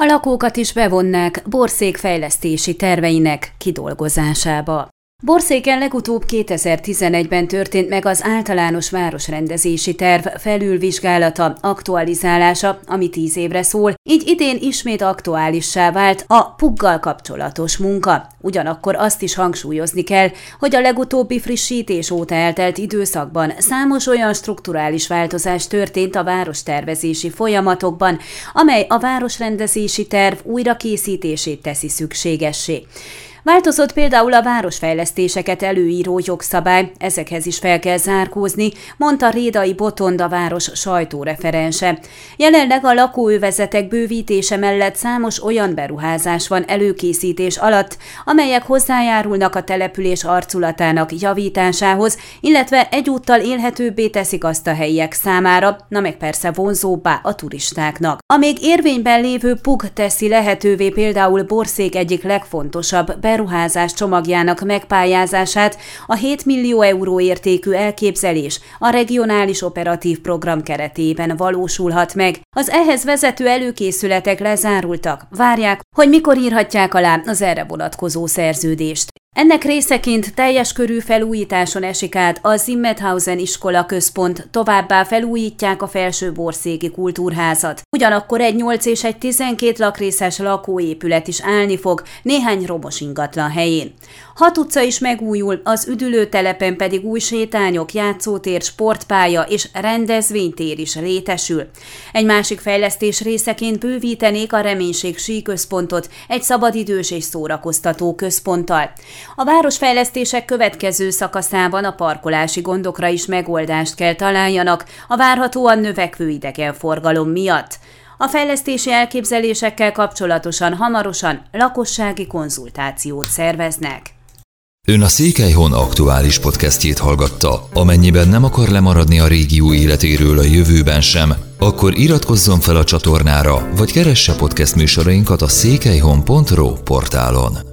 A lakókat is bevonnák Borszék fejlesztési terveinek kidolgozásába. Borszéken legutóbb 2011-ben történt meg az általános városrendezési terv felülvizsgálata, aktualizálása, ami tíz évre szól, így idén ismét aktuálissá vált a puggal kapcsolatos munka. Ugyanakkor azt is hangsúlyozni kell, hogy a legutóbbi frissítés óta eltelt időszakban számos olyan strukturális változás történt a várostervezési folyamatokban, amely a városrendezési terv újrakészítését teszi szükségessé. Változott például a városfejlesztéseket előíró jogszabály, ezekhez is fel kell zárkózni, mondta Rédai Botonda város sajtóreferense. Jelenleg a lakóövezetek bővítése mellett számos olyan beruházás van előkészítés alatt, amelyek hozzájárulnak a település arculatának javításához, illetve egyúttal élhetőbbé teszik azt a helyiek számára, na meg persze vonzóbbá a turistáknak. A még érvényben lévő PUG teszi lehetővé például Bország egyik legfontosabb beruházás csomagjának megpályázását a 7 millió euró értékű elképzelés a regionális operatív program keretében valósulhat meg. Az ehhez vezető előkészületek lezárultak. Várják, hogy mikor írhatják alá az erre vonatkozó szerződést. Ennek részeként teljes körű felújításon esik át a Zimmethausen iskola központ, továbbá felújítják a felső borszégi kultúrházat. Ugyanakkor egy 8 és egy 12 lakrészes lakóépület is állni fog néhány romos ingatlan helyén. Hat utca is megújul, az üdülőtelepen pedig új sétányok, játszótér, sportpálya és rendezvénytér is létesül. Egy másik fejlesztés részeként bővítenék a reménység síközpontot egy szabadidős és szórakoztató központtal. A városfejlesztések következő szakaszában a parkolási gondokra is megoldást kell találjanak a várhatóan növekvő idegenforgalom miatt. A fejlesztési elképzelésekkel kapcsolatosan hamarosan lakossági konzultációt szerveznek. Ön a Székelyhon aktuális podcastjét hallgatta. Amennyiben nem akar lemaradni a régió életéről a jövőben sem, akkor iratkozzon fel a csatornára, vagy keresse podcast műsorainkat a székelyhon.pro portálon.